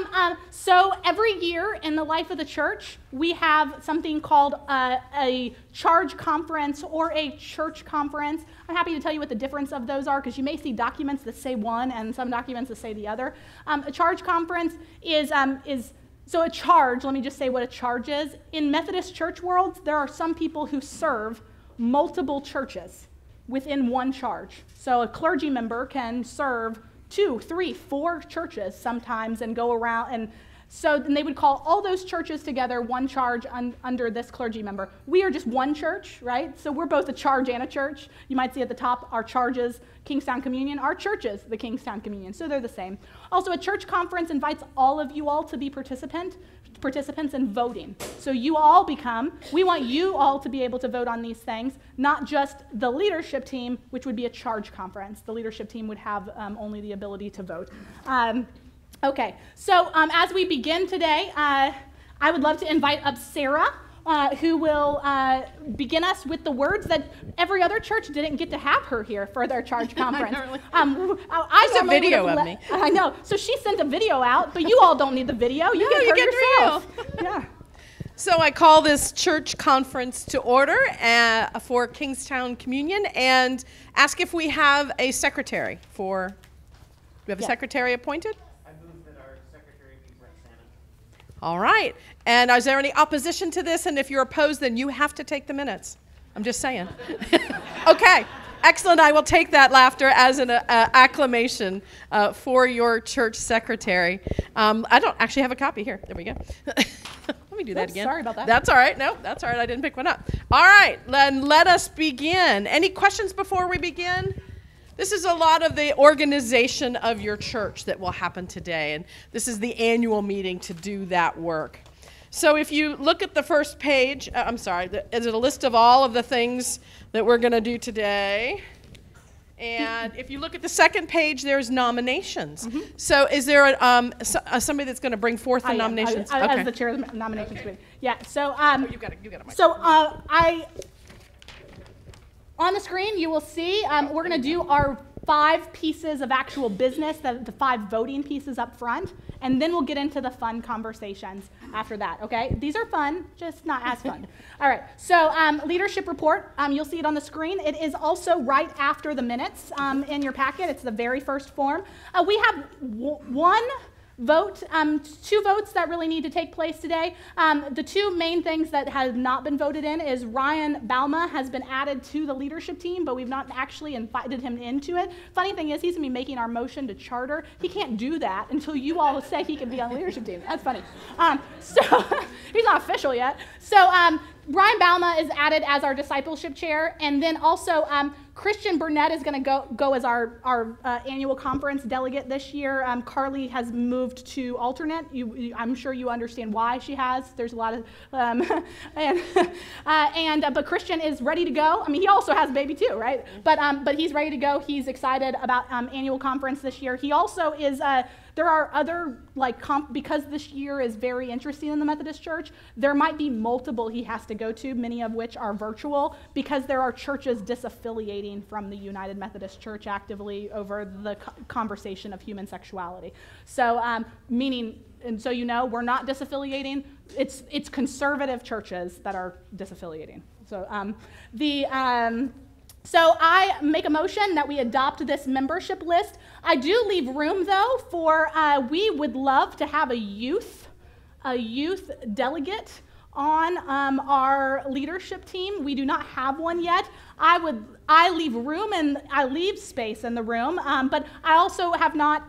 Um, um, so every year in the life of the church, we have something called uh, a charge conference or a church conference. I'm happy to tell you what the difference of those are because you may see documents that say one and some documents that say the other. Um, a charge conference is, um, is so a charge, let me just say what a charge is. In Methodist church worlds, there are some people who serve multiple churches within one charge. So a clergy member can serve two, three, four churches sometimes and go around and so then they would call all those churches together one charge un, under this clergy member. We are just one church, right? So we're both a charge and a church. You might see at the top our charges, Kingstowne Communion. Our churches, the Kingstowne Communion. So they're the same. Also, a church conference invites all of you all to be participant participants in voting. So you all become, we want you all to be able to vote on these things, not just the leadership team, which would be a charge conference. The leadership team would have um, only the ability to vote. Um, okay, so um, as we begin today, uh, I would love to invite up Sarah. Uh, who will uh, begin us with the words that every other church didn't get to have her here for their charge conference. um, I There's a video of me. I know. So she sent a video out, but you all don't need the video. You no, get her you yourself. yeah. So I call this church conference to order uh, for Kingstowne Communion and ask if we have a secretary for. Do we have yeah. a secretary appointed? All right. And is there any opposition to this? And if you're opposed, then you have to take the minutes. I'm just saying. okay. Excellent. I will take that laughter as an uh, acclamation uh, for your church secretary. Um, I don't actually have a copy here. There we go. let me do that again. Sorry about that. That's all right. No, that's all right. I didn't pick one up. All right. Then let us begin. Any questions before we begin? This is a lot of the organization of your church that will happen today, and this is the annual meeting to do that work. So if you look at the first page, uh, I'm sorry, is it a list of all of the things that we're going to do today? And if you look at the second page, there's nominations. Mm-hmm. So is there a, um, so, uh, somebody that's going to bring forth the I nominations? I, I, okay. As the chair of the nominations okay. committee. Yeah. So um, oh, you got it. You got it. So uh, I on the screen, you will see um, we're going to do our five pieces of actual business, the, the five voting pieces up front, and then we'll get into the fun conversations after that, okay? These are fun, just not as fun. All right, so um, leadership report, um, you'll see it on the screen. It is also right after the minutes um, in your packet. It's the very first form. Uh, we have w- one vote, um, two votes that really need to take place today. Um, the two main things that have not been voted in is Ryan Balma has been added to the leadership team, but we've not actually invited him into it. Funny thing is, he's going to be making our motion to charter. He can't do that until you all say he can be on the leadership team. That's funny. Um, so he's not official yet. So um, Ryan Balma is added as our discipleship chair, and then also um, Christian Burnett is going to go, go as our, our uh, annual conference delegate this year. Um, Carly has moved to alternate. You, you, I'm sure you understand why she has. There's a lot of, um, and, uh, and uh, but Christian is ready to go. I mean, he also has a baby too, right? But um, but he's ready to go. He's excited about um, annual conference this year. He also is uh, there are other, like, comp- because this year is very interesting in the Methodist Church, there might be multiple he has to go to, many of which are virtual, because there are churches disaffiliating from the United Methodist Church actively over the co- conversation of human sexuality. So, um, meaning, and so you know, we're not disaffiliating, it's, it's conservative churches that are disaffiliating. So, um, the, um, so I make a motion that we adopt this membership list. I do leave room though for uh, we would love to have a youth, a youth delegate on um, our leadership team. We do not have one yet. I would I leave room and I leave space in the room, um, but I also have not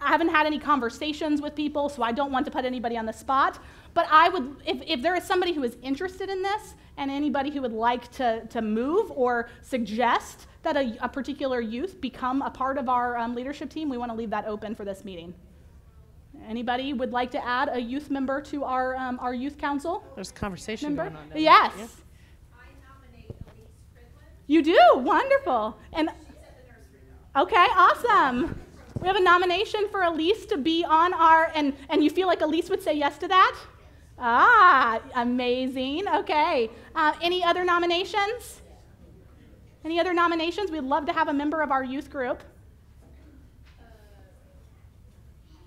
I haven't had any conversations with people, so I don't want to put anybody on the spot. But I would, if, if there is somebody who is interested in this and anybody who would like to, to move or suggest that a, a particular youth become a part of our um, leadership team, we want to leave that open for this meeting. Anybody would like to add a youth member to our, um, our youth council? There's conversation member? going on. Yes. You do? Wonderful. And Okay, awesome. We have a nomination for Elise to be on our, and, and you feel like Elise would say yes to that? Ah, amazing. Okay. Uh, any other nominations? Any other nominations? We'd love to have a member of our youth group.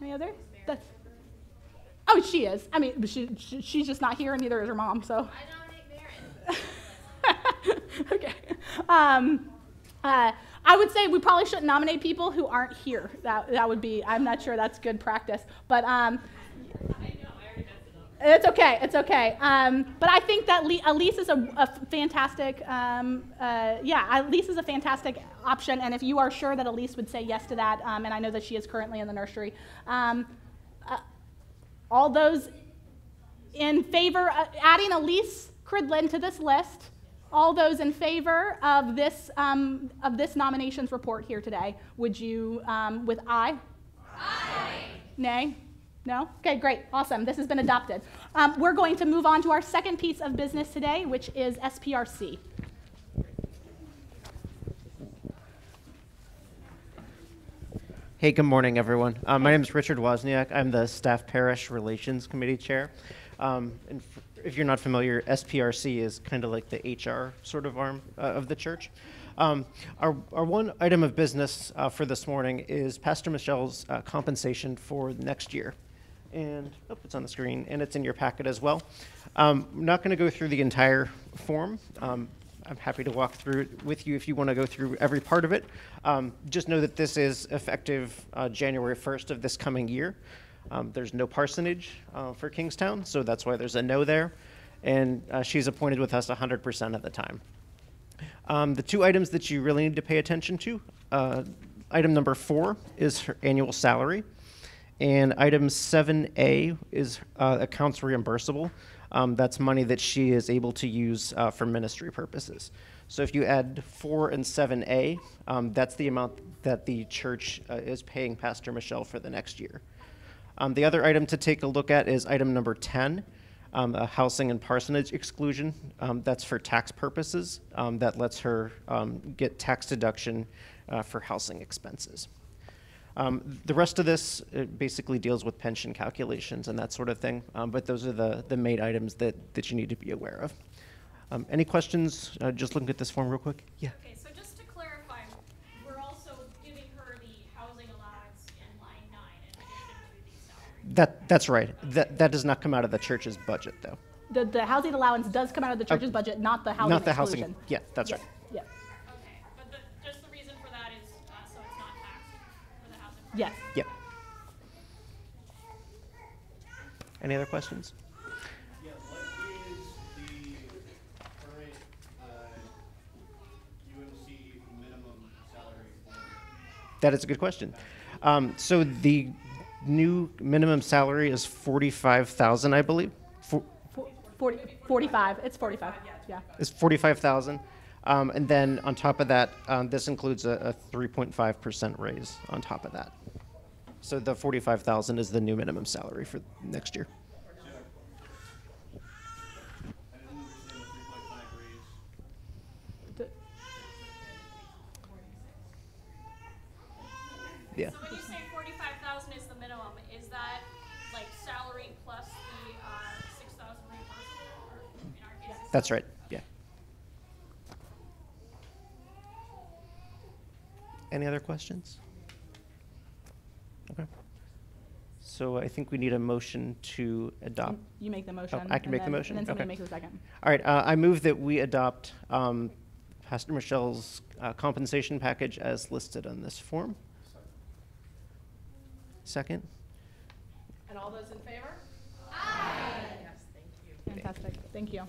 Any other? That's, Oh, she is. I mean, she, she she's just not here, and neither is her mom. So. I nominate Maren. okay. Um, uh, I would say we probably shouldn't nominate people who aren't here. That that would be. I'm not sure that's good practice, but um, it's okay. It's okay. Um, but I think that Le- Elise is a, a fantastic. Um, uh, yeah, Elise is a fantastic option. And if you are sure that Elise would say yes to that, um, and I know that she is currently in the nursery, um, uh, all those in favor of adding Elise Cridlin to this list. All those in favor of this um, of this nominations report here today, would you um, with aye? Aye. Nay. No? Okay, great. Awesome. This has been adopted. Um, we're going to move on to our second piece of business today, which is SPRC. Hey, good morning, everyone. Uh, my name is Richard Wozniak. I'm the Staff Parish Relations Committee Chair. Um, and if you're not familiar, SPRC is kind of like the HR sort of arm uh, of the church. Um, our, our one item of business uh, for this morning is Pastor Michelle's uh, compensation for next year. And oh, it's on the screen, and it's in your packet as well. Um, I'm not going to go through the entire form. Um, I'm happy to walk through it with you if you want to go through every part of it. Um, just know that this is effective uh, January 1st of this coming year. Um, there's no parsonage uh, for Kingstowne, so that's why there's a no there. And uh, she's appointed with us 100% of the time. Um, the two items that you really need to pay attention to uh, item number four is her annual salary, and item 7A is uh, accounts reimbursable. Um, that's money that she is able to use uh, for ministry purposes. So if you add 4 and 7A, um, that's the amount that the church uh, is paying Pastor Michelle for the next year. Um, the other item to take a look at is item number 10, um, a housing and parsonage exclusion. Um, that's for tax purposes. Um, that lets her get tax deduction uh, for housing expenses. Um, the rest of this uh, basically deals with pension calculations and that sort of thing, um, but those are the, the main items that, that you need to be aware of. Um, any questions? Uh, just looking at this form real quick. Yeah. Okay, so just to clarify, we're also giving her the housing allowance in line nine in addition to the salary. That, that's right. That, that does not come out of the church's budget, though. The, the housing allowance does come out of the church's budget, not the housing not the exclusion. housing. Yeah, that's Yeah, right. Yeah. Okay, but the, just the reason for that is, uh, so it's not taxed for the housing. part? Yes. Yep. Any other questions? Yeah, what is the current, uh, UMC minimum salary for? That is a good question. Um, so the new minimum salary is forty-five thousand, I believe. For, Fo- 40, 45. It's 45. Yeah. is forty-five thousand, um, and then on top of that, um, this includes a, a three point five percent raise on top of that. So the forty-five thousand is the new minimum salary for next year. I didn't understand the three point five raise. The- Yeah. So when you say forty-five thousand is the minimum, is that like salary plus the, uh, six thousand reimbursable, or in our case? That's right. Yeah. Any other questions? Okay. So I think we need a motion to adopt. You make the motion. Oh, I can and make the then- motion? And then somebody Okay. makes the second. All right, uh, I move that we adopt um, Pastor Michelle's uh, compensation package as listed on this form. Second? And all those in favor? Aye. Yes, thank you. Fantastic. Thank you.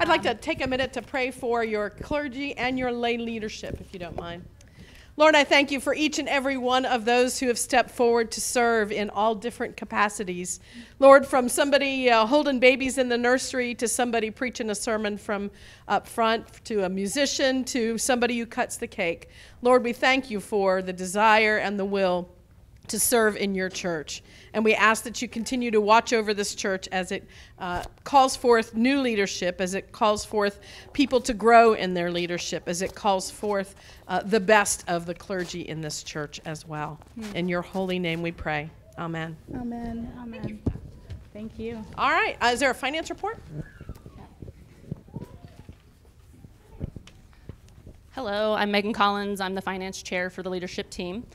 I'd like to take a minute to pray for your clergy and your lay leadership, if you don't mind. Lord, I thank you for each and every one of those who have stepped forward to serve in all different capacities. Lord, from somebody uh, holding babies in the nursery to somebody preaching a sermon from up front to a musician to somebody who cuts the cake. Lord, we thank you for the desire and the will to serve in your church. And we ask that you continue to watch over this church as it uh, calls forth new leadership, as it calls forth people to grow in their leadership, as it calls forth uh, the best of the clergy in this church as well. In your holy name we pray. Amen. Amen. Amen. Thank you. All right. Uh, is there a finance report? Hello, I'm Megan Collins. I'm the finance chair for the leadership team.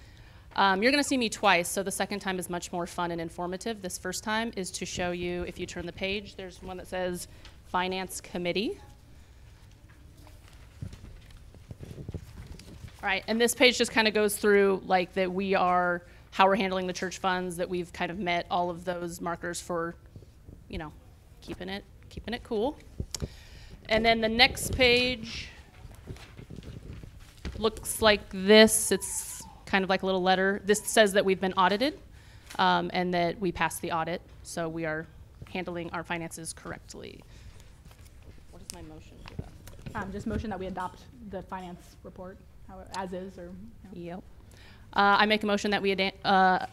Um, you're going to see me twice, so the second time is much more fun and informative. This first time is to show you, if you turn the page, there's one that says Finance Committee. All right, and this page just kind of goes through like that we are, how we're handling the church funds, that we've kind of met all of those markers for, you know, keeping it, keeping it cool. And then the next page looks like this. It's kind of like a little letter. This says that we've been audited um, and that we passed the audit, so we are handling our finances correctly. What is my motion for that? Um, just motion that we adopt the finance report, how, as is, or. you know. Yep. Uh, I make a motion that we ada- uh,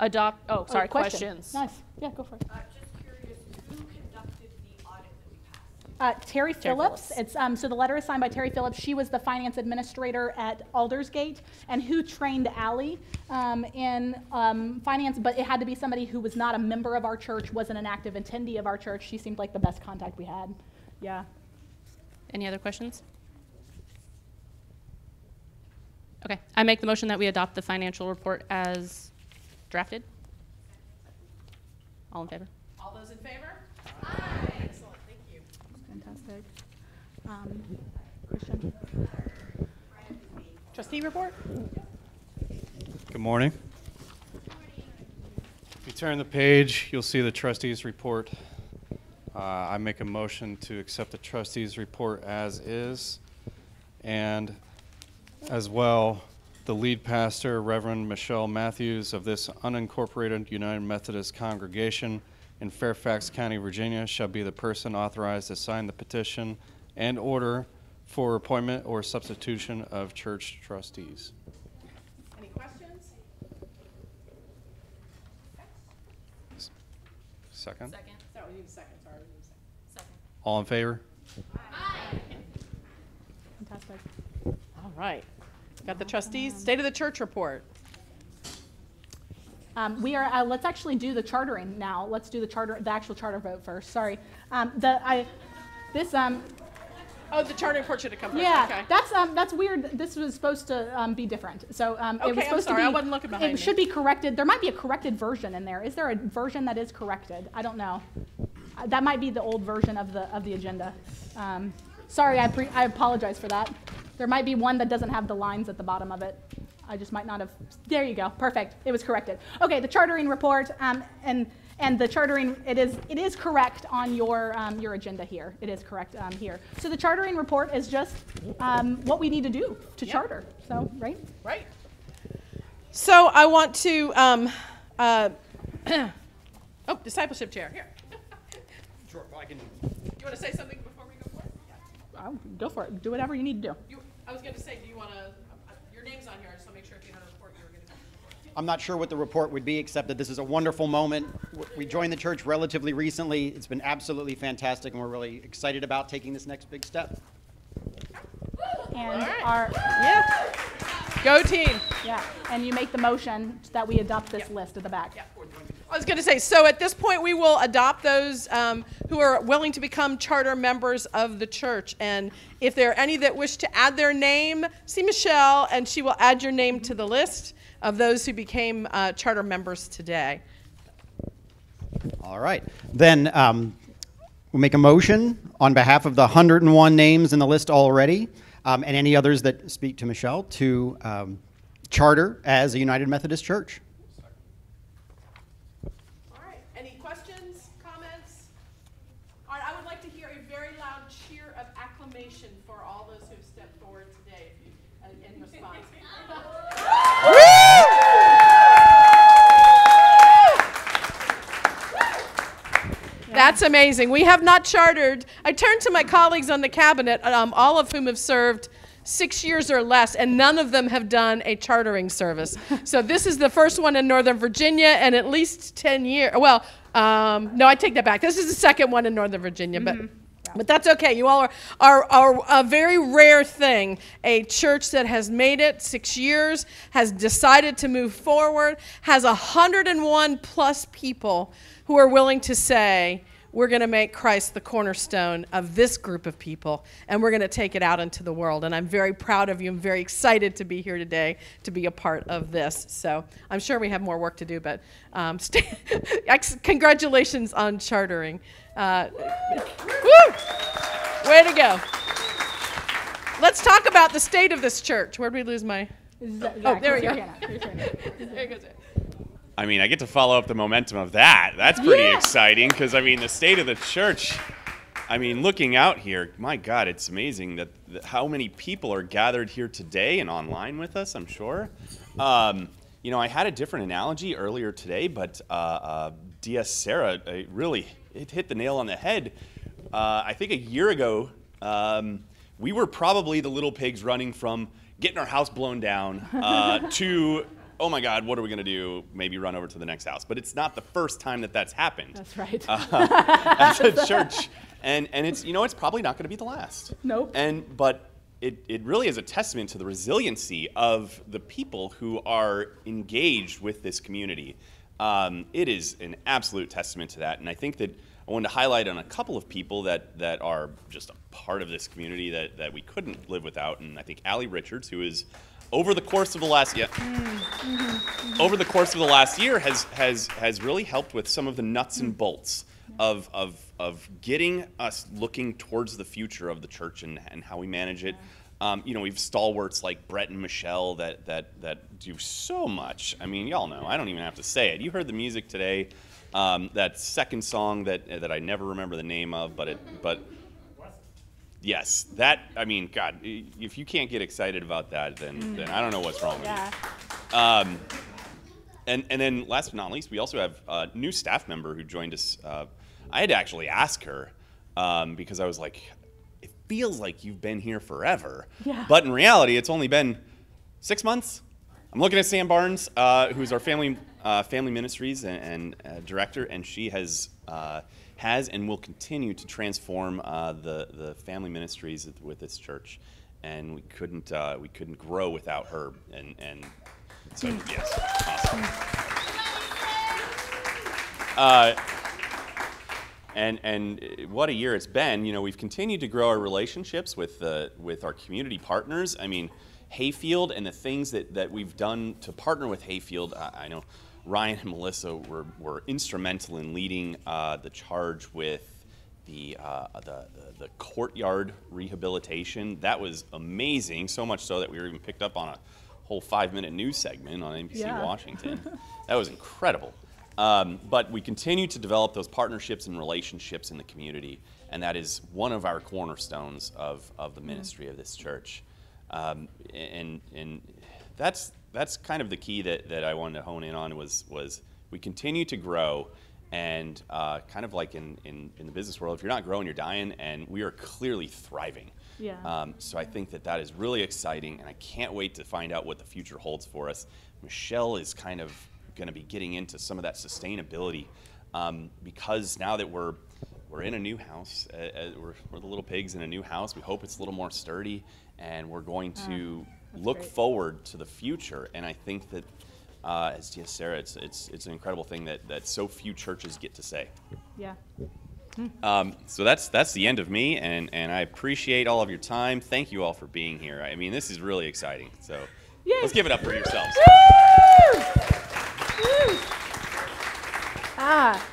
adopt, oh, Oh, sorry, question. questions. Nice, yeah, go for it. Uh, Terry Phillips, Phillips. it's, um, so the letter is signed by Terry Phillips. She was the finance administrator at Aldersgate and who trained Ally, um, in, um, finance, but it had to be somebody who was not a member of our church, wasn't an active attendee of our church. She seemed like the best contact we had. Yeah. Any other questions? Okay, I make the motion that we adopt the financial report as drafted. All in favor? All those in favor? Excellent, thank you. Fantastic. Um, Christian? Trustee report? Good morning. If you turn the page, you'll see the trustees' report. Uh, I make a motion to accept the trustees' report as is. And as well, the lead pastor, Reverend Michelle Matthews of this unincorporated United Methodist congregation in Fairfax County, Virginia, shall be the person authorized to sign the petition and order for appointment or substitution of church trustees. Any questions? Second? Second. No, we need a second, sorry. we need a second. Second. All in favor? Aye. Fantastic. All right. Got the trustees, state of the church report. Um, we are, uh, let's actually do the chartering now. Let's do the charter, the actual charter vote first, sorry. Um, the, I, this, um, Oh, the charter report should have come first, Yeah, okay. that's um, that's weird. This was supposed to um, be different. So um, it Okay, was I'm supposed sorry, to I be. wasn't looking behind It me. should be corrected. There might be a corrected version in there. Is there a version that is corrected? I don't know. Uh, That might be the old version of the of the agenda. Um, sorry, I pre- I apologize for that. There might be one that doesn't have the lines at the bottom of it. I just might not have. There you go. Perfect. It was corrected. Okay, the chartering report um, and. And the chartering, it is, it is correct on your, um, your agenda here. It is correct um, here. So the chartering report is just um, what we need to do to Yep. charter. So, right? Right. So I want to, um, uh, oh, discipleship chair, here. Sure, well, I can, You want to say something before we go for it? Oh, go for it. Do whatever you need to do. You, I was going to say, do you want to, your name's on here, I just want to make sure if you had a report, you were going to. I'm not sure what the report would be, except that this is a wonderful moment. We joined the church relatively recently. It's been absolutely fantastic, and we're really excited about taking this next big step. And right. our, Yeah. Go team. yeah, and you make the motion that we adopt this list at the back. Yeah. I was going to say, so at this point, we will adopt those um, who are willing to become charter members of the church. And if there are any that wish to add their name, see Michelle, and she will add your name to the list of those who became uh, charter members today. All right. Then um, we'll make a motion on behalf of the 101 names in the list already, um, and any others that speak to Michelle, to um, charter as a United Methodist Church. All right. Any questions, comments? All right. I would like to hear a very loud cheer of acclamation for all those who have stepped forward today if you, uh, in response. That's amazing. We have not chartered. I turned to my colleagues on the cabinet, um, all of whom have served six years or less, and none of them have done a chartering service. so this is the first one in Northern Virginia, and at least 10 years. Well, um, no, I take that back. This is the second one in Northern Virginia, but. But that's okay. You all are, are, are a very rare thing. A church that has made it six years, has decided to move forward, has 101 plus people who are willing to say, we're going to make Christ the cornerstone of this group of people, and we're going to take it out into the world. And I'm very proud of you. I'm very excited to be here today to be a part of this. So I'm sure we have more work to do, but um, congratulations on chartering. Uh, woo! Way to go. Let's talk about the state of this church. Where'd we lose my? oh, there we go. There There goes it. I mean, I get to follow up the momentum of that. That's pretty Yeah. exciting because I mean, the state of the church. I mean, looking out here, my God, it's amazing that, that how many people are gathered here today and online with us. I'm sure. Um, you know, I had a different analogy earlier today, but uh, uh, DS Sarah uh, really it hit the nail on the head. Uh, I think a year ago, um, we were probably the little pigs running from getting our house blown down uh, to oh my God, what are we going to do? Maybe run over to the next house. But it's not the first time that that's happened That's right. as a church. And, and it's, you know, it's probably not going to be the last. Nope. And, but it, it really is a testament to the resiliency of the people who are engaged with this community. Um, it is an absolute testament to that. And I think that I wanted to highlight on a couple of people that, that are just a part of this community that, that we couldn't live without. And I think Allie Richards, who is over the course of the last yeah, over the course of the last year has has has really helped with some of the nuts and bolts of of of getting us looking towards the future of the church and, and how we manage it. Um, you know, we've stalwarts like Brett and Michelle that that that do so much. I mean, y'all know. I don't even have to say it. You heard the music today. Um, that second song that that I never remember the name of, but it but yes, that I mean, God, if you can't get excited about that, then then I don't know what's wrong with you. Um, and and then last but not least, we also have a new staff member who joined us. Uh, I had to actually ask her um, because I was like, it feels like you've been here forever, Yeah. but in reality, it's only been six months. I'm looking at Sam Barnes, uh, who's our family uh, family ministries and, and uh, director, and she has uh, has and will continue to transform uh, the the family ministries with this church. And we couldn't uh, we couldn't grow without her. And and so yes, awesome. Uh, and and what a year it's been. You know, we've continued to grow our relationships with uh, with our community partners. I mean, Hayfield and the things that, that we've done to partner with Hayfield. I, I know Ryan and Melissa were, were instrumental in leading uh, the charge with the, uh, the the the courtyard rehabilitation. That was amazing. So much so that we were even picked up on a whole five minute news segment on NBC Yeah. Washington. that was incredible. Um, but we continue to develop those partnerships and relationships in the community, and that is one of our cornerstones of, of the ministry of this church. Um, and and that's that's kind of the key that, that I wanted to hone in on was was we continue to grow, and uh, kind of like in, in, in the business world, if you're not growing, you're dying, and we are clearly thriving. Yeah. Um, so I think that that is really exciting, and I can't wait to find out what the future holds for us. Michelle is kind of going to be getting into some of that sustainability um, because now that we're we're in a new house, uh, uh, we're, we're the little pigs in a new house. We hope it's a little more sturdy, and we're going to look great. forward to the future. And I think that, uh, as Tia Sarah, it's, it's it's an incredible thing that that so few churches get to say. Yeah. Um, so that's that's the end of me, and and I appreciate all of your time. Thank you all for being here. I mean, this is really exciting. So Yay. let's give it up for yourselves. Ah,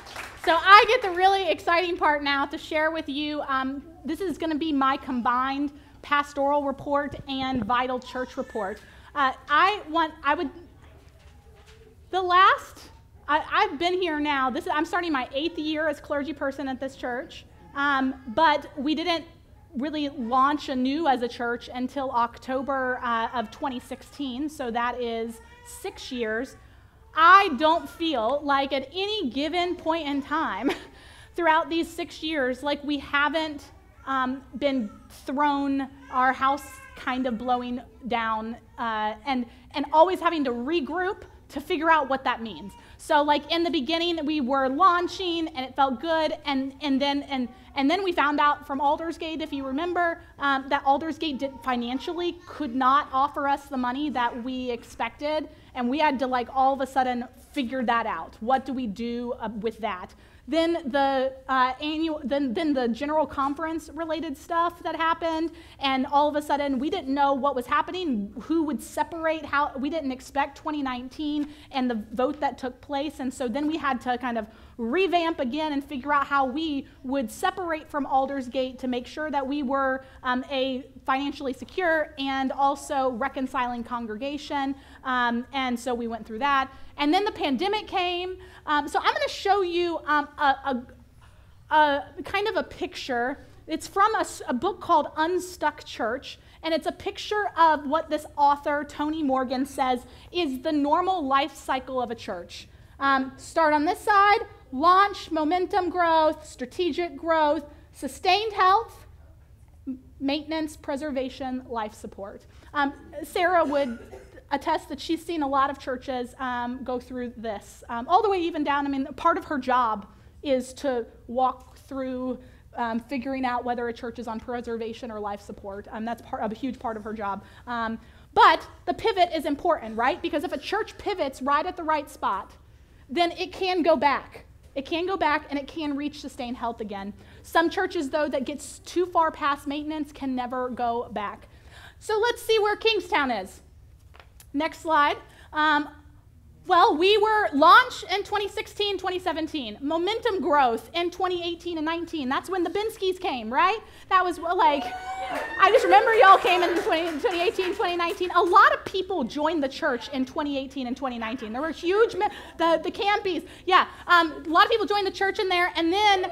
so I get the really exciting part now to share with you. Um, this is going to be my combined pastoral report and vital church report. Uh, I want, I would, the last, I, I've been here now. This is, I'm starting my eighth year as clergy person at this church, um, but we didn't really launch anew as a church until October uh, of 2016. So that is six years. I don't feel like at any given point in time throughout these six years, like we haven't um, been thrown our house kind of blowing down uh, and, and always having to regroup to figure out what that means. So like in the beginning we were launching and it felt good and, and then and and then we found out from Aldersgate, if you remember, um, that Aldersgate did, financially could not offer us the money that we expected. And we had to, like, all of a sudden figure that out. What do we do uh, with that? Then the uh, annual, then, then the general conference related stuff that happened, and all of a sudden we didn't know what was happening, who would separate, how we didn't expect 2019 and the vote that took place, and so then we had to kind of revamp again and figure out how we would separate from Aldersgate to make sure that we were um, a financially secure and also reconciling congregation. Um, and so we went through that. And then the pandemic came. Um, so I'm going to show you um, a, a, a, kind of a picture. It's from a, a book called Unstuck Church. And it's a picture of what this author, Tony Morgan, says is the normal life cycle of a church. Um, start on this side, launch, momentum growth, strategic growth, sustained health, maintenance, preservation, life support. Um, Sarah would attest that she's seen a lot of churches um, go through this, um, all the way even down. I mean, part of her job is to walk through um, figuring out whether a church is on preservation or life support. Um, that's part, a huge part of her job. Um, but the pivot is important, right? Because if a church pivots right at the right spot, then it can go back. It can go back and it can reach sustained health again. Some churches, though, that gets too far past maintenance can never go back. So let's see where Kingstowne is. Next slide. Um, well, we were launched in 2016, 2017. Momentum growth in 2018 and 19. That's when the Binskis came, right? That was like, I just remember y'all came in 20, 2018, 2019. A lot of people joined the church in 2018 and 2019. There were huge, the, the campies. Yeah, um, a lot of people joined the church in there. And then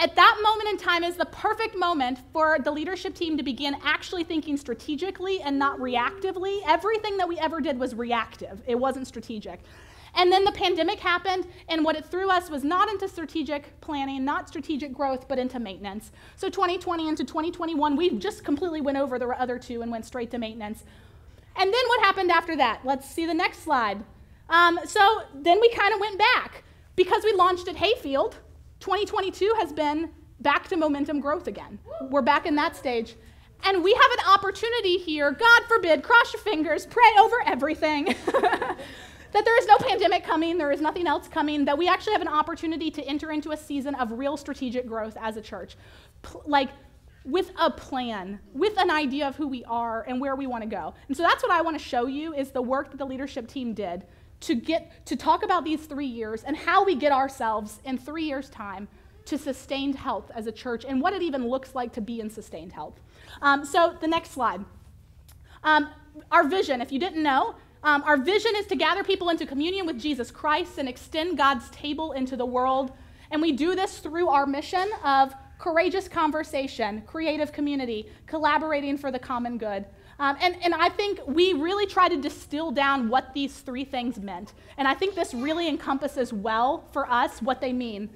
at that moment in time is the perfect moment for the leadership team to begin actually thinking strategically and not reactively. Everything that we ever did was reactive, it wasn't strategic. And then the pandemic happened, and what it threw us was not into strategic planning, not strategic growth, but into maintenance. So 2020 into 2021, we just completely went over the other two and went straight to maintenance. And then what happened after that? Let's see the next slide. Um, so then we kind of went back because we launched at Hayfield 2022 has been back to momentum growth again. We're back in that stage. And we have an opportunity here, God forbid, cross your fingers, pray over everything, that there is no pandemic coming, there is nothing else coming, that we actually have an opportunity to enter into a season of real strategic growth as a church. P- like, with a plan, with an idea of who we are and where we want to go. And so that's what I want to show you is the work that the leadership team did to get to talk about these three years and how we get ourselves in three years' time to sustained health as a church and what it even looks like to be in sustained health. Um, so, the next slide. Um, our vision, if you didn't know, um, our vision is to gather people into communion with Jesus Christ and extend God's table into the world. And we do this through our mission of courageous conversation, creative community, collaborating for the common good. Um, and, and I think we really try to distill down what these three things meant. And I think this really encompasses well for us what they mean.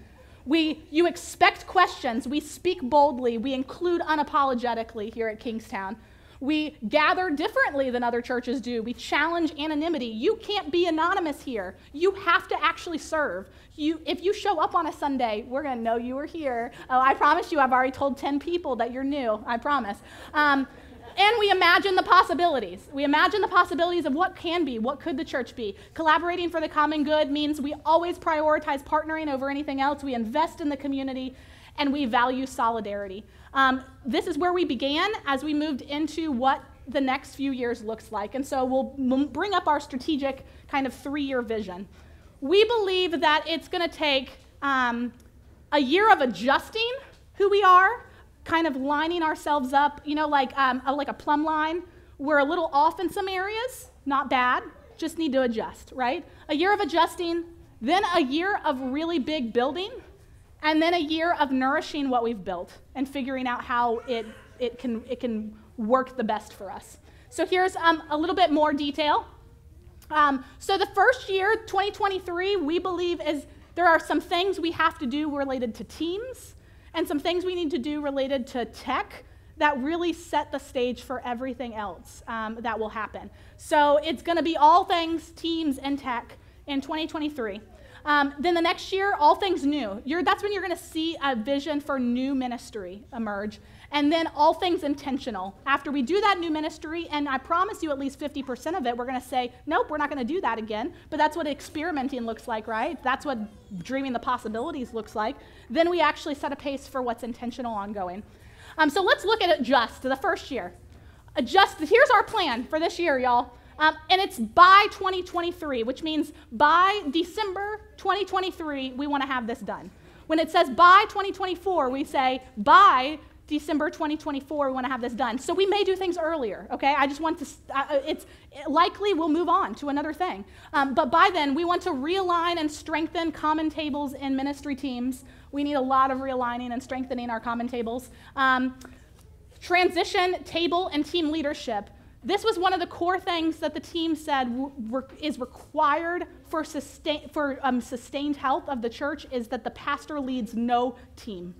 We, you expect questions, we speak boldly, we include unapologetically here at Kingstowne. We gather differently than other churches do. We challenge anonymity. You can't be anonymous here. You have to actually serve. You, if you show up on a Sunday, we're going to know you were here. Oh, I promise you, I've already told 10 people that you're new. I promise. Um, and we imagine the possibilities. We imagine the possibilities of what can be, what could the church be. Collaborating for the common good means we always prioritize partnering over anything else. We invest in the community, and we value solidarity. Um, this is where we began as we moved into what the next few years looks like. And so we'll bring up our strategic kind of three year vision. We believe that it's going to take um, a year of adjusting who we are kind of lining ourselves up, you know, like, um, a, like a plumb line. We're a little off in some areas, not bad, just need to adjust, right? A year of adjusting, then a year of really big building, and then a year of nourishing what we've built and figuring out how it, it, can, it can work the best for us. So here's um, a little bit more detail. Um, so the first year, 2023, we believe is there are some things we have to do related to teams and some things we need to do related to tech that really set the stage for everything else um, that will happen. So it's going to be all things teams and tech in 2023. Um, then the next year, all things new. You're, that's when you're going to see a vision for new ministry emerge. And then all things intentional. After we do that new ministry, and I promise you at least 50% of it, we're going to say, nope, we're not going to do that again. But that's what experimenting looks like, right? That's what dreaming the possibilities looks like. Then we actually set a pace for what's intentional ongoing. Um, so let's look at it just the first year. Adjust, here's our plan for this year, y'all. Um, and it's by 2023, which means by December 2023, we want to have this done. When it says by 2024, we say by December 2024, we want to have this done. So we may do things earlier, okay? I just want to, uh, it's likely we'll move on to another thing. Um, but by then, we want to realign and strengthen common tables in ministry teams. We need a lot of realigning and strengthening our common tables. Um, transition, table, and team leadership. This was one of the core things that the team said is required for, sustain, for um, sustained health of the church is that the pastor leads no team.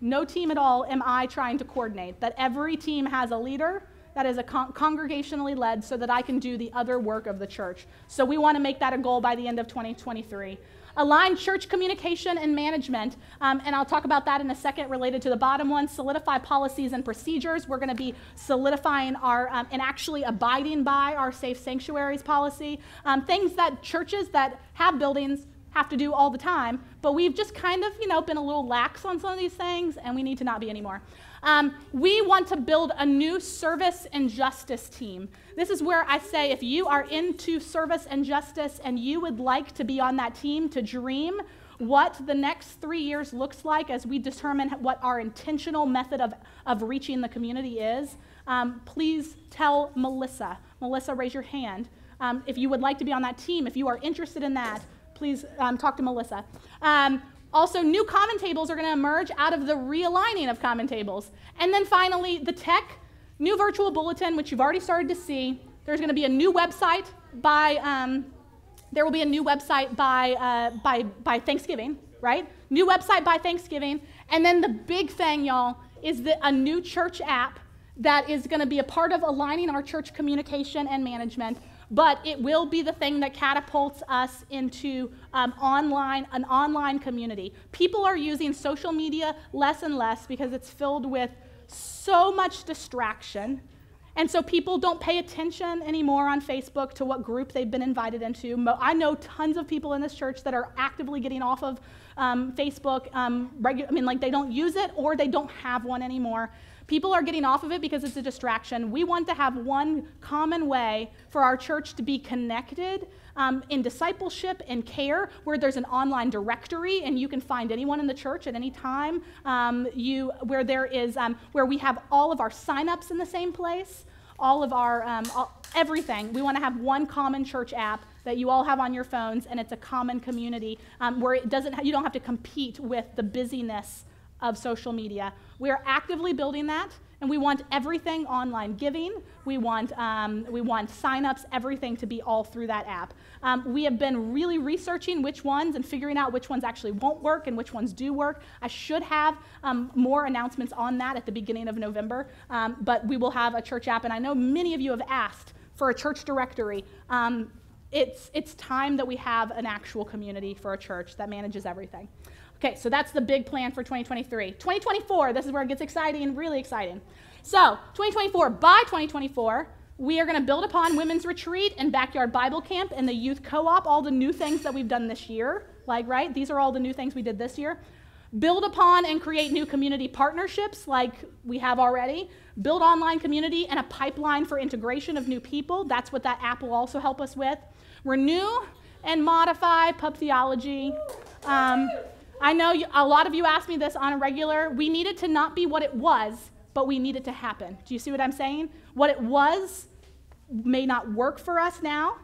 No team at all am I trying to coordinate. That every team has a leader that is a con- congregationally led so that I can do the other work of the church. So we want to make that a goal by the end of 2023 align church communication and management. Um, and I'll talk about that in a second related to the bottom one. Solidify policies and procedures. We're going to be solidifying our um, and actually abiding by our safe sanctuaries policy. Um, things that churches that have buildings have to do all the time, but we've just kind of, you know, been a little lax on some of these things, and we need to not be anymore. Um, we want to build a new service and justice team. This is where I say if you are into service and justice and you would like to be on that team to dream what the next three years looks like as we determine what our intentional method of, of reaching the community is, um, please tell Melissa. Melissa, raise your hand. Um, if you would like to be on that team, if you are interested in that, please um, talk to Melissa. Um, also, new common tables are going to emerge out of the realigning of common tables. And then finally, the tech, new virtual bulletin, which you've already started to see. There's going to be a new website by, um, there will be a new website by, uh, by, by Thanksgiving, right? New website by Thanksgiving. And then the big thing, y'all, is that a new church app that is going to be a part of aligning our church communication and management but it will be the thing that catapults us into um, online an online community. People are using social media less and less because it's filled with so much distraction. And so people don't pay attention anymore on facebook to what group they've been invited into. I know tons of people in this church that are actively getting off of um, facebook um, i mean like they don't use it or they don't have one anymore People are getting off of it because it's a distraction. We want to have one common way for our church to be connected um, in discipleship and care, where there's an online directory and you can find anyone in the church at any time. Um, you, where there is, um, where we have all of our signups in the same place, all of our, um, all, everything. We want to have one common church app that you all have on your phones, and it's a common community um, where it doesn't, ha- you don't have to compete with the busyness of social media. We are actively building that, and we want everything online giving. We want, um, we want signups, everything to be all through that app. Um, we have been really researching which ones and figuring out which ones actually won't work and which ones do work. I should have um, more announcements on that at the beginning of November, um, but we will have a church app, and I know many of you have asked for a church directory. Um, it's, it's time that we have an actual community for a church that manages everything. Okay, so that's the big plan for 2023. 2024, this is where it gets exciting and really exciting. So, 2024, by 2024, we are going to build upon Women's Retreat and Backyard Bible Camp and the Youth Co op, all the new things that we've done this year. Like, right? These are all the new things we did this year. Build upon and create new community partnerships like we have already. Build online community and a pipeline for integration of new people. That's what that app will also help us with. Renew and modify pub theology. Um, I know you, a lot of you ask me this on a regular. We need it to not be what it was, but we need it to happen. Do you see what I'm saying? What it was may not work for us now,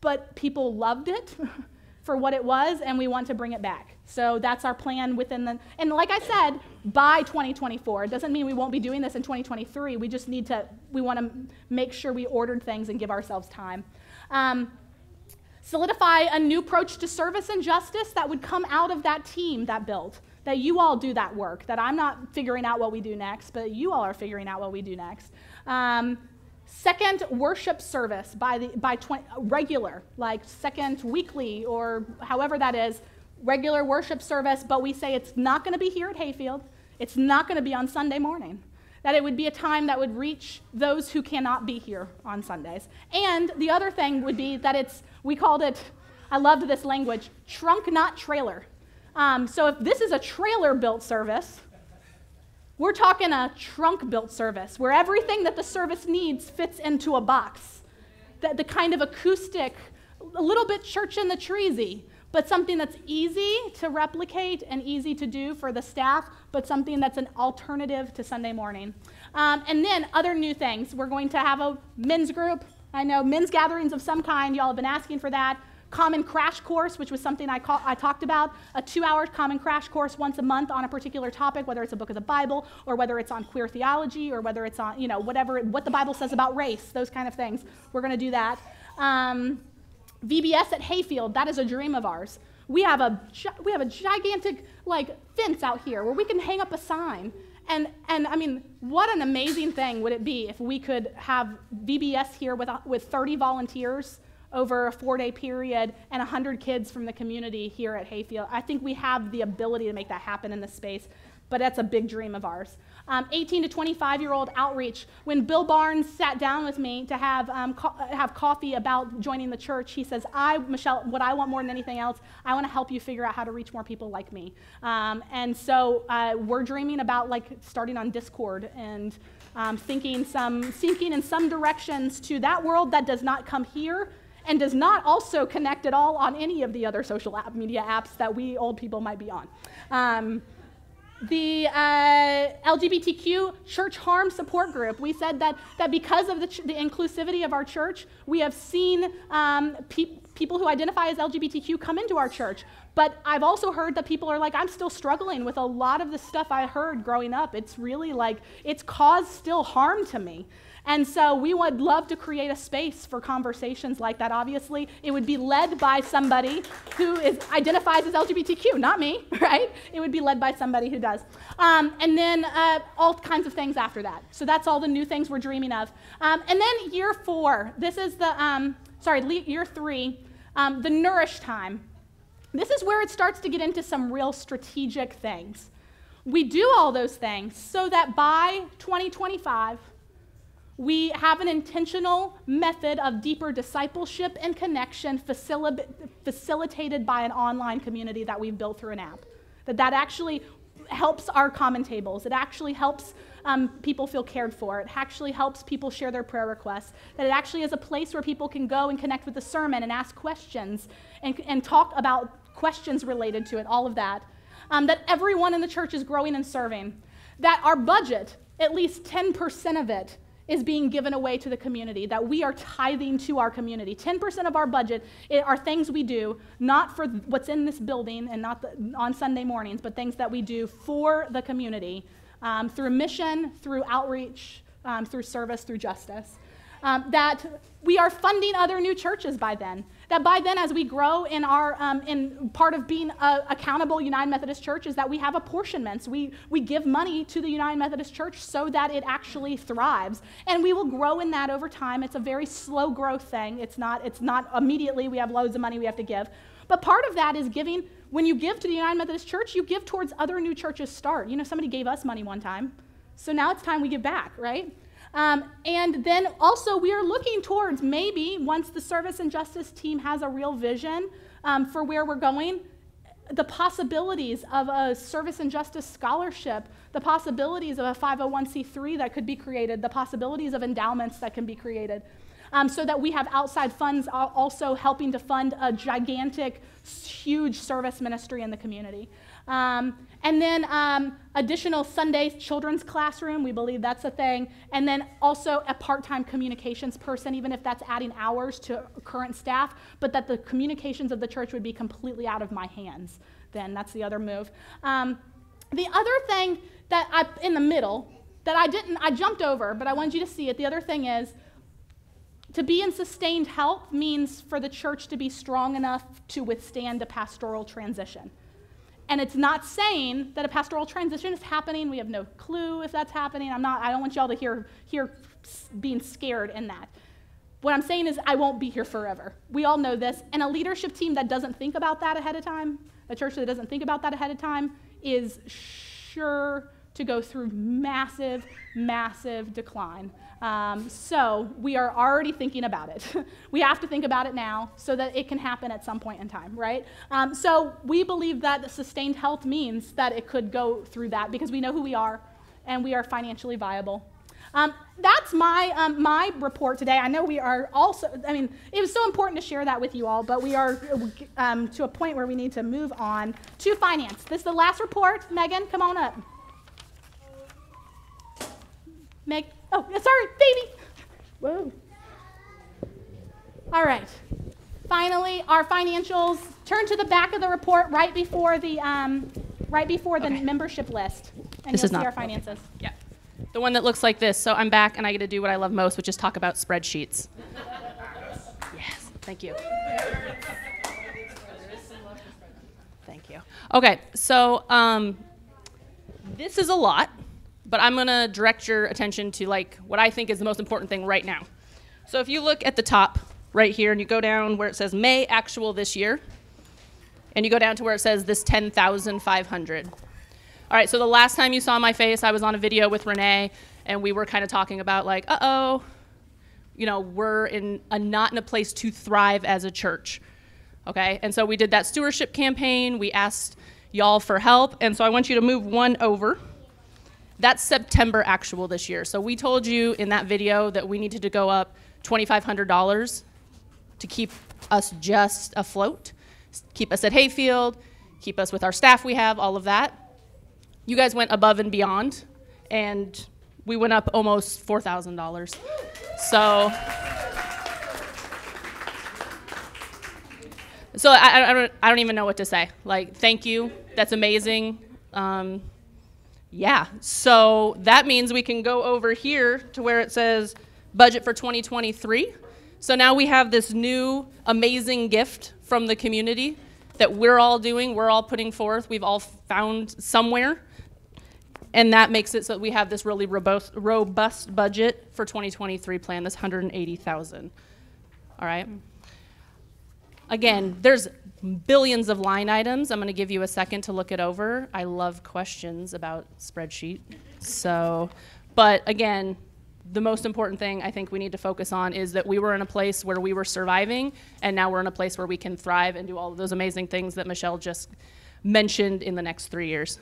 but people loved it for what it was, and we want to bring it back. So that's our plan within the, and like I said, by 2024. It doesn't mean we won't be doing this in 2023. We just need to, we want to make sure we ordered things and give ourselves time. Um, solidify a new approach to service and justice that would come out of that team that built. That you all do that work, that I'm not figuring out what we do next, but you all are figuring out what we do next. Um, Second worship service by the by 20, regular, like second weekly or however that is, regular worship service, but we say it's not going to be here at Hayfield. It's not going to be on Sunday morning. That it would be a time that would reach those who cannot be here on Sundays. And the other thing would be that it's, we called it, I loved this language, trunk not trailer. Um, so if this is a trailer built service, we're talking a trunk built service where everything that the service needs fits into a box. The, the kind of acoustic, a little bit church in the treesy, but something that's easy to replicate and easy to do for the staff, but something that's an alternative to Sunday morning. Um, and then other new things. We're going to have a men's group. I know men's gatherings of some kind. Y'all have been asking for that common crash course, which was something I, call, I talked about, a two hour common crash course once a month on a particular topic, whether it's a book of the Bible or whether it's on queer theology or whether it's on, you know, whatever, what the Bible says about race, those kind of things. We're going to do that. Um, VBS at Hayfield, that is a dream of ours. We have a, we have a gigantic like fence out here where we can hang up a sign. And, and I mean, what an amazing thing would it be if we could have VBS here with, with 30 volunteers over a four day period and 100 kids from the community here at Hayfield. I think we have the ability to make that happen in this space, but that's a big dream of ours. Um, 18 to 25 year old outreach. When Bill Barnes sat down with me to have, um, co- have coffee about joining the church, he says, I, Michelle, what I want more than anything else, I want to help you figure out how to reach more people like me. Um, and so uh, we're dreaming about like starting on Discord and um, thinking some, thinking in some directions to that world that does not come here and does not also connect at all on any of the other social app, media apps that we old people might be on. The uh, LGBTQ church harm support group. We said that, that because of the, the inclusivity of our church, we have seen um, pe- people who identify as LGBTQ come into our church. But I've also heard that people are like, I'm still struggling with a lot of the stuff I heard growing up. It's really like, it's caused still harm to me. And so we would love to create a space for conversations like that. Obviously, it would be led by somebody who is, identifies as LGBTQ, not me, right? It would be led by somebody who does. Um, and then uh, all kinds of things after that. So that's all the new things we're dreaming of. Um, and then year four, this is the, um, sorry, year three, um, the nourish time. This is where it starts to get into some real strategic things. We do all those things so that by 2025, we have an intentional method of deeper discipleship and connection facil- facilitated by an online community that we've built through an app. That that actually helps our common tables. It actually helps um, people feel cared for. It actually helps people share their prayer requests. That it actually is a place where people can go and connect with the sermon and ask questions and, and talk about questions related to it, all of that. Um, that everyone in the church is growing and serving. That our budget, at least 10% of it, is being given away to the community, that we are tithing to our community. 10% of our budget are things we do, not for what's in this building and not the, on Sunday mornings, but things that we do for the community um, through mission, through outreach, um, through service, through justice. Um, that we are funding other new churches by then. That by then, as we grow in our, um, in part of being a accountable United Methodist Church, is that we have apportionments. We, we give money to the United Methodist Church so that it actually thrives. And we will grow in that over time. It's a very slow growth thing. It's not, it's not immediately we have loads of money we have to give. But part of that is giving, when you give to the United Methodist Church, you give towards other new churches start. You know, somebody gave us money one time. So now it's time we give back, right? Um, and then also, we are looking towards maybe once the service and justice team has a real vision um, for where we're going, the possibilities of a service and justice scholarship, the possibilities of a 501c3 that could be created, the possibilities of endowments that can be created. Um, so that we have outside funds also helping to fund a gigantic, huge service ministry in the community. Um, and then um, additional Sunday children's classroom, we believe that's a thing. And then also a part time communications person, even if that's adding hours to current staff, but that the communications of the church would be completely out of my hands. Then that's the other move. Um, the other thing that I, in the middle, that I didn't, I jumped over, but I wanted you to see it. The other thing is, to be in sustained health means for the church to be strong enough to withstand a pastoral transition and it's not saying that a pastoral transition is happening. We have no clue if that's happening. I'm not, I don't want y'all to hear, hear being scared in that. What I'm saying is, I won't be here forever. We all know this. And a leadership team that doesn't think about that ahead of time, a church that doesn't think about that ahead of time, is sure to go through massive, massive decline. Um, so we are already thinking about it. we have to think about it now so that it can happen at some point in time, right? Um, so we believe that sustained health means that it could go through that because we know who we are and we are financially viable. Um, that's my, um, my report today. I know we are also, I mean, it was so important to share that with you all, but we are um, to a point where we need to move on to finance. This is the last report. Megan, come on up. Meg, oh, sorry, baby. Whoa. All right. Finally, our financials. Turn to the back of the report right before the, um, right before the membership list, and This you'll is see not- our finances. Yeah. The one that looks like this. So I'm back and I get to do what I love most, which is talk about spreadsheets. yes. Thank you. Thank you. Okay. So um, this is a lot, but I'm to direct your attention to like what I think is the most important thing right now. So if you look at the top right here and you go down where it says May actual this year, and you go down to where it says this 10,500. All right, so the last time you saw my face, I was on a video with Renee, and we were kind of talking about like, uh oh, you know, we're in a not in a place to thrive as a church. Okay, and so we did that stewardship campaign. We asked y'all for help, and so I want you to move one over. That's September actual this year. So we told you in that video that we needed to go up $2,500 to keep us just afloat, keep us at Hayfield, keep us with our staff we have, all of that. You guys went above and beyond, and we went up almost $4,000. So, so I, I, don't, I don't even know what to say. Like, thank you. That's amazing. Um, yeah, so that means we can go over here to where it says budget for 2023. So now we have this new amazing gift from the community that we're all doing, we're all putting forth, we've all found somewhere. And that makes it so that we have this really robust, robust budget for 2023 plan, this 180,000. All right? Hmm. Again, there's billions of line items. I'm going to give you a second to look it over. I love questions about spreadsheet. So, but again, the most important thing I think we need to focus on is that we were in a place where we were surviving, and now we're in a place where we can thrive and do all of those amazing things that Michelle just mentioned in the next three years.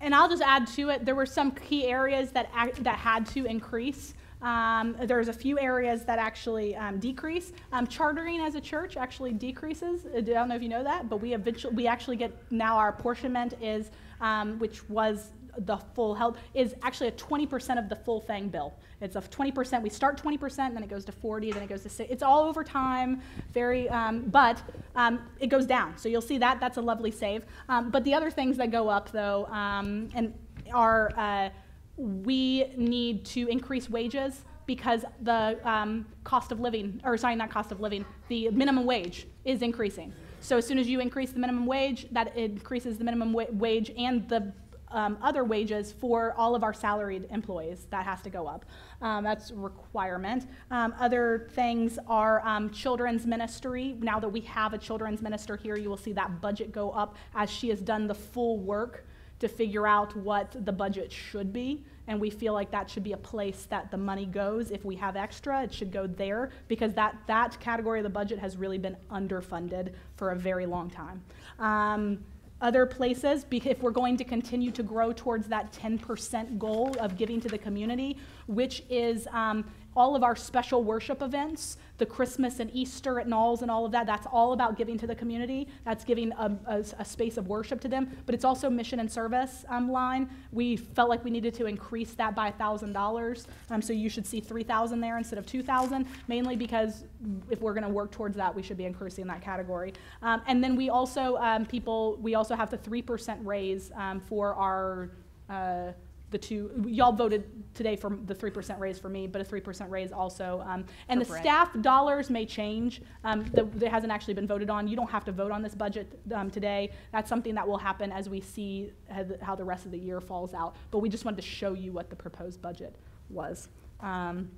And I'll just add to it, there were some key areas that, that had to increase. Um, there's a few areas that actually um, decrease. Um, chartering as a church actually decreases. I don't know if you know that, but we eventually, we actually get, now our apportionment is, um, which was the full health, is actually a 20% of the full thing bill. It's a 20%, we start 20%, then it goes to 40, then it goes to 6. It's all over time, very, um, but um, it goes down. So you'll see that, that's a lovely save. Um, but the other things that go up though, um, and are, uh, we need to increase wages because the um, cost of living, or sorry, not cost of living, the minimum wage is increasing. So as soon as you increase the minimum wage, that increases the minimum wa- wage and the um, other wages for all of our salaried employees. That has to go up. Um, that's a requirement. Um, other things are um, children's ministry. Now that we have a children's minister here, you will see that budget go up as she has done the full work to figure out what the budget should be. And we feel like that should be a place that the money goes. If we have extra, it should go there because that, that category of the budget has really been underfunded for a very long time. Um, other places, if we're going to continue to grow towards that 10% goal of giving to the community, which is um, all of our special worship events, the Christmas and Easter at Knowles and all of that, that's all about giving to the community. That's giving a, a- a space of worship to them. But it's also mission and service um, line. We felt like we needed to increase that by $1,000. Um, so you should see 3000 there instead of 2000 mainly because if we're going to work towards that, we should be increasing that category. Um, and then we also, um, people, we also have the 3% raise um, for our uh, the two, y'all voted today for the three percent raise for me, but a three percent raise also. Um, and For the Brett. staff dollars may change. Um, the, that hasn't actually been voted on. You don't have to vote on this budget, um, today. That's something that will happen as we see how the, how the rest of the year falls out. But we just wanted to show you what the proposed budget was. Um,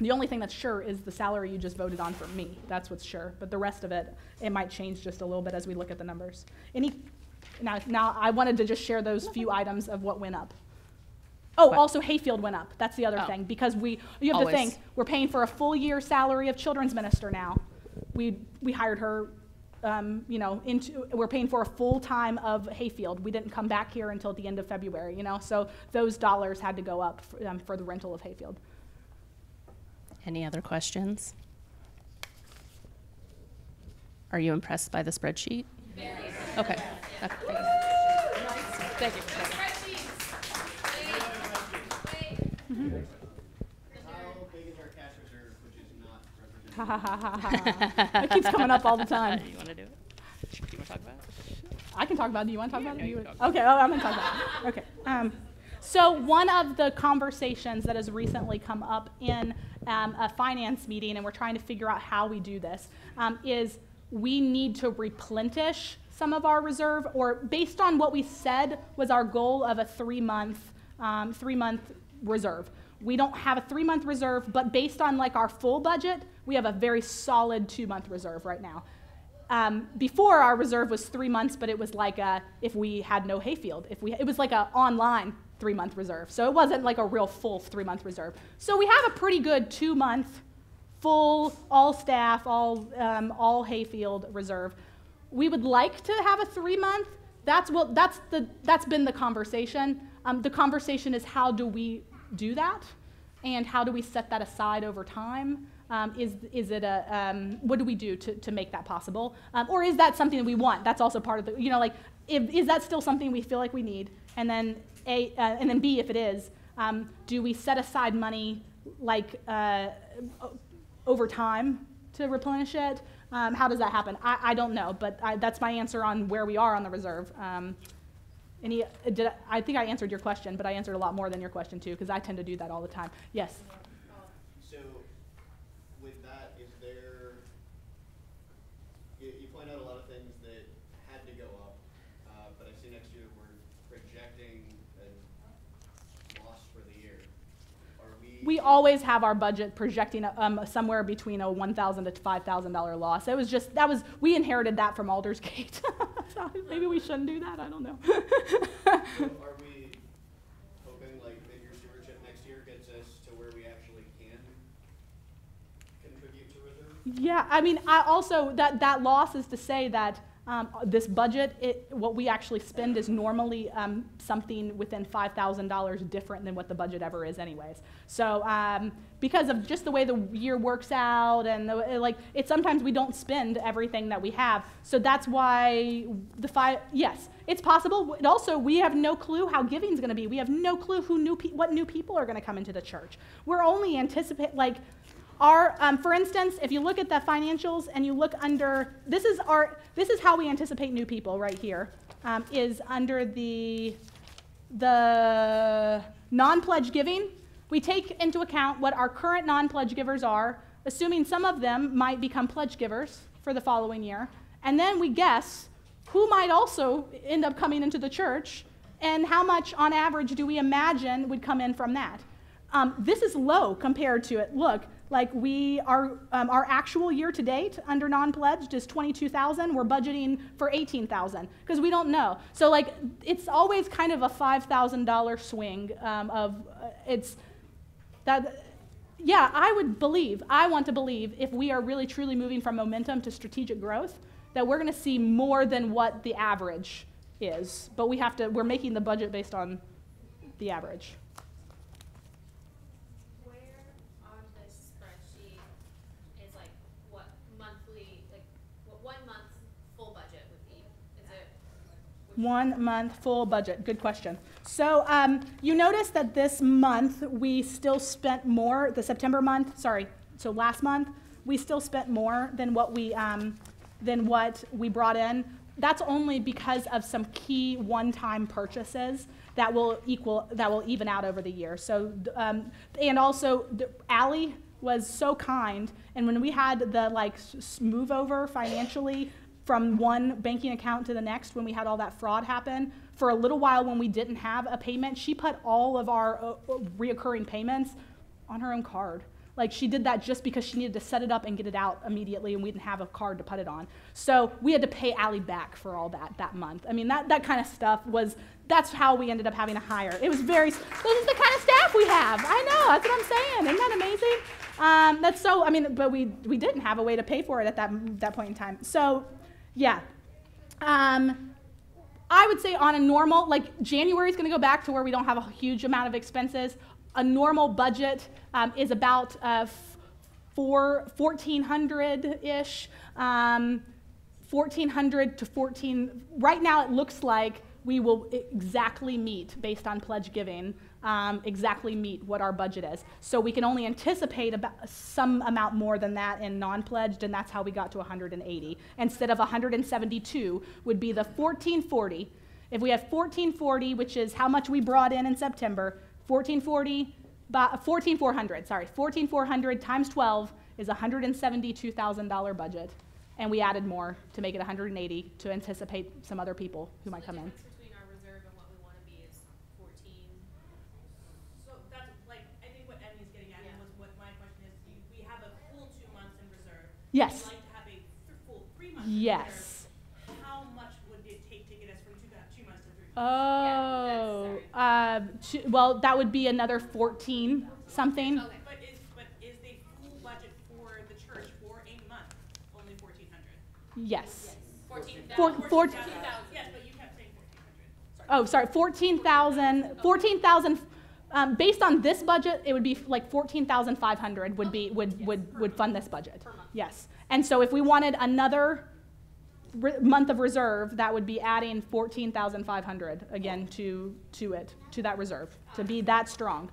the only thing that's sure is the salary you just voted on for me. That's what's sure. But the rest of it, it might change just a little bit as we look at the numbers. Any, now, now I wanted to just share those few items of what went up. Oh, also Hayfield went up. That's the other Oh. thing because we you have Always. to think we're paying for a full year salary of children's minister now. We we hired her. Um, you know, into we're paying for a full time of Hayfield. We didn't come back here until the end of February. You know, so those dollars had to go up for, um, for the rental of Hayfield. Any other questions? Are you impressed by the spreadsheet? Okay. Okay, Thank you. Thank you. Ha ha ha ha ha. It keeps coming up all the time. You want to do it? Do you want to talk about it? I can talk about it. Do you want to talk about it? no, You talk. Okay, oh, I'm going to talk about it. Okay. Um, so one of the conversations that has recently come up in um, a finance meeting, and we're trying to figure out how we do this, um, is we need to replenish some of our reserve, or based on what we said was our goal of a three-month, um, three-month reserve. We don't have a three-month reserve, but based on like our full budget, we have a very solid two-month reserve right now. Um, before our reserve was three months, but it was like a, if we had no hayfield, if we, it was like a online three month reserve. So it wasn't like a real full three month reserve. So we have a pretty good two month, full, all staff, all, um, all hayfield reserve. We would like to have a three month. That's what, that's the, that's been the conversation. Um, the conversation is how do we do that? And how do we set that aside over time? Um, is, is it a, um, what do we do to, to make that possible? Um, or is that something that we want? That's also part of the, you know, like, if, is that still something we feel like we need? And then A, uh, and then B, if it is, um, do we set aside money like uh, over time to replenish it? Um, how does that happen? I, I don't know, but I, that's my answer on where we are on the reserve. Um, any, did I, I think I answered your question, but I answered a lot more than your question too, because I tend to do that all the time. Yes. So, with that, is there, you, you point out a lot of things that had to go up, uh, but I see next year we're projecting a loss for the year. Are we? Always have our budget projecting um, somewhere between a one thousand to five thousand dollar loss. It was just that was we inherited that from Aldersgate. so maybe we shouldn't do that. I don't know. So are we hoping like that your stewardship next year gets us to where we actually can contribute to reserve? yeah, I mean, I also that that loss is to say that. Um, this budget, it, what we actually spend is normally um, something within five thousand dollars different than what the budget ever is, anyways. So um, because of just the way the year works out, and the, like, it sometimes we don't spend everything that we have. So that's why the five. Yes, it's possible. Also, we have no clue how giving is going to be. We have no clue who new what new people are going to come into the church. We're only anticipate like our, um, for instance, if you look at the financials and you look under, this is our, this is how we anticipate new people right here, um, is under the, the non-pledge giving. We take into account what our current non-pledge givers are, assuming some of them might become pledge givers for the following year. And then we guess who might also end up coming into the church and how much on average do we imagine would come in from that. Um, this is low compared to it. Look, like we are, um, our actual year to date under non-pledged is 22,000. We're budgeting for 18,000 because we don't know. So like, it's always kind of a $5,000 swing um, of, uh, it's, that, yeah, I would believe, I want to believe if we are really truly moving from momentum to strategic growth, that we're going to see more than what the average is. But we have to, we're making the budget based on the average. Where on this spreadsheet is like what monthly, like what one month full budget would be? Is it? One month full budget. Good question. So um, you notice that this month we still spent more. The September month, sorry. So last month we still spent more than what we um, than what we brought in. that's only because of some key one-time purchases that will equal, that will even out over the year. So, um, and also, Ally was so kind, and when we had the like move over financially from one banking account to the next, when we had all that fraud happen, for a little while when we didn't have a payment, she put all of our uh, uh, reoccurring payments on her own card. Like she did that just because she needed to set it up and get it out immediately, and we didn't have a card to put it on. So we had to pay Allie back for all that that month. I mean, that, that kind of stuff was, that's how we ended up having to hire. It was very, this is the kind of staff we have. I know, that's what I'm saying. Isn't that amazing? Um, that's so, I mean, but we, we didn't have a way to pay for it at that, that point in time. So, yeah. Um, I would say on a normal, like January is going to go back to where we don't have a huge amount of expenses. A normal budget um, is about uh, four, 1400 ish, um, 1400 to 14. Right now, it looks like we will exactly meet based on pledge giving, um, exactly meet what our budget is. So we can only anticipate about some amount more than that in non-pledged, and that's how we got to 180 instead of 172 would be the 1440. If we have 1440, which is how much we brought in in September, 1440, by, 14400, sorry, 14400 times 12 is a $172,000 budget. And we added more to make it 180 to anticipate some other people who might come in. difference between our reserve and what we wanna be is fourteen. So that's like, I think what Emmy's getting at, and was what my question is, you- we have a full two months in reserve. Yes. We'd like to have a th- full three months in reserve. Yes. How much would it take to get us from two, to- two months to three months? Oh, uh, two, well, that would be another 14 something. Okay. But is, but is the full budget for the church for a month only fourteen hundred? Yes. Fourteen Four, thousand. four, Yes, but you kept saying fourteen hundred. oh, sorry, 14,000, 14,000, um, based on this budget, it would be like 14,500 would be, would, would, would fund this budget. Yes. And so if we wanted another month of reserve, that would be adding 14,500 again to, to it, to that reserve, to be that strong.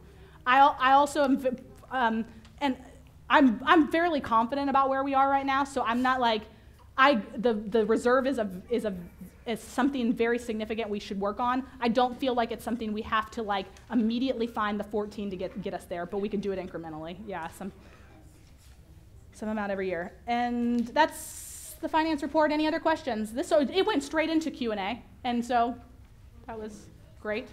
I, I also am, um, and I'm, I'm fairly confident about where we are right now, so I'm not like, I, the, the reserve is a, is a, is something very significant we should work on. I don't feel like it's something we have to like immediately find the 14 to get, get us there, but we can do it incrementally. Yeah, some, some amount every year. And that's the finance report. Any other questions? This, so it went straight into Q&A, and so that was great.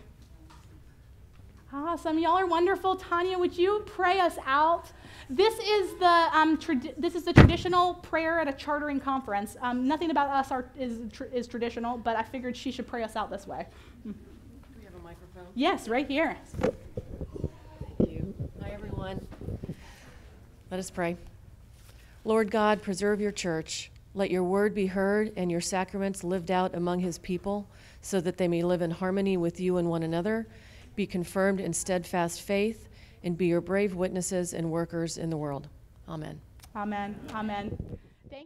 Awesome. Y'all are wonderful. Tanya, would you pray us out? This is the, um, this is the traditional prayer at a chartering conference. Um, nothing about us are, is, tr- is traditional, but I figured she should pray us out this way. We have a microphone. Yes, right here. Thank you. Hi, everyone. Let us pray. Lord God, preserve your church. Let your word be heard and your sacraments lived out among his people, so that they may live in harmony with you and one another, be confirmed in steadfast faith, and be your brave witnesses and workers in the world. Amen. Amen. Amen.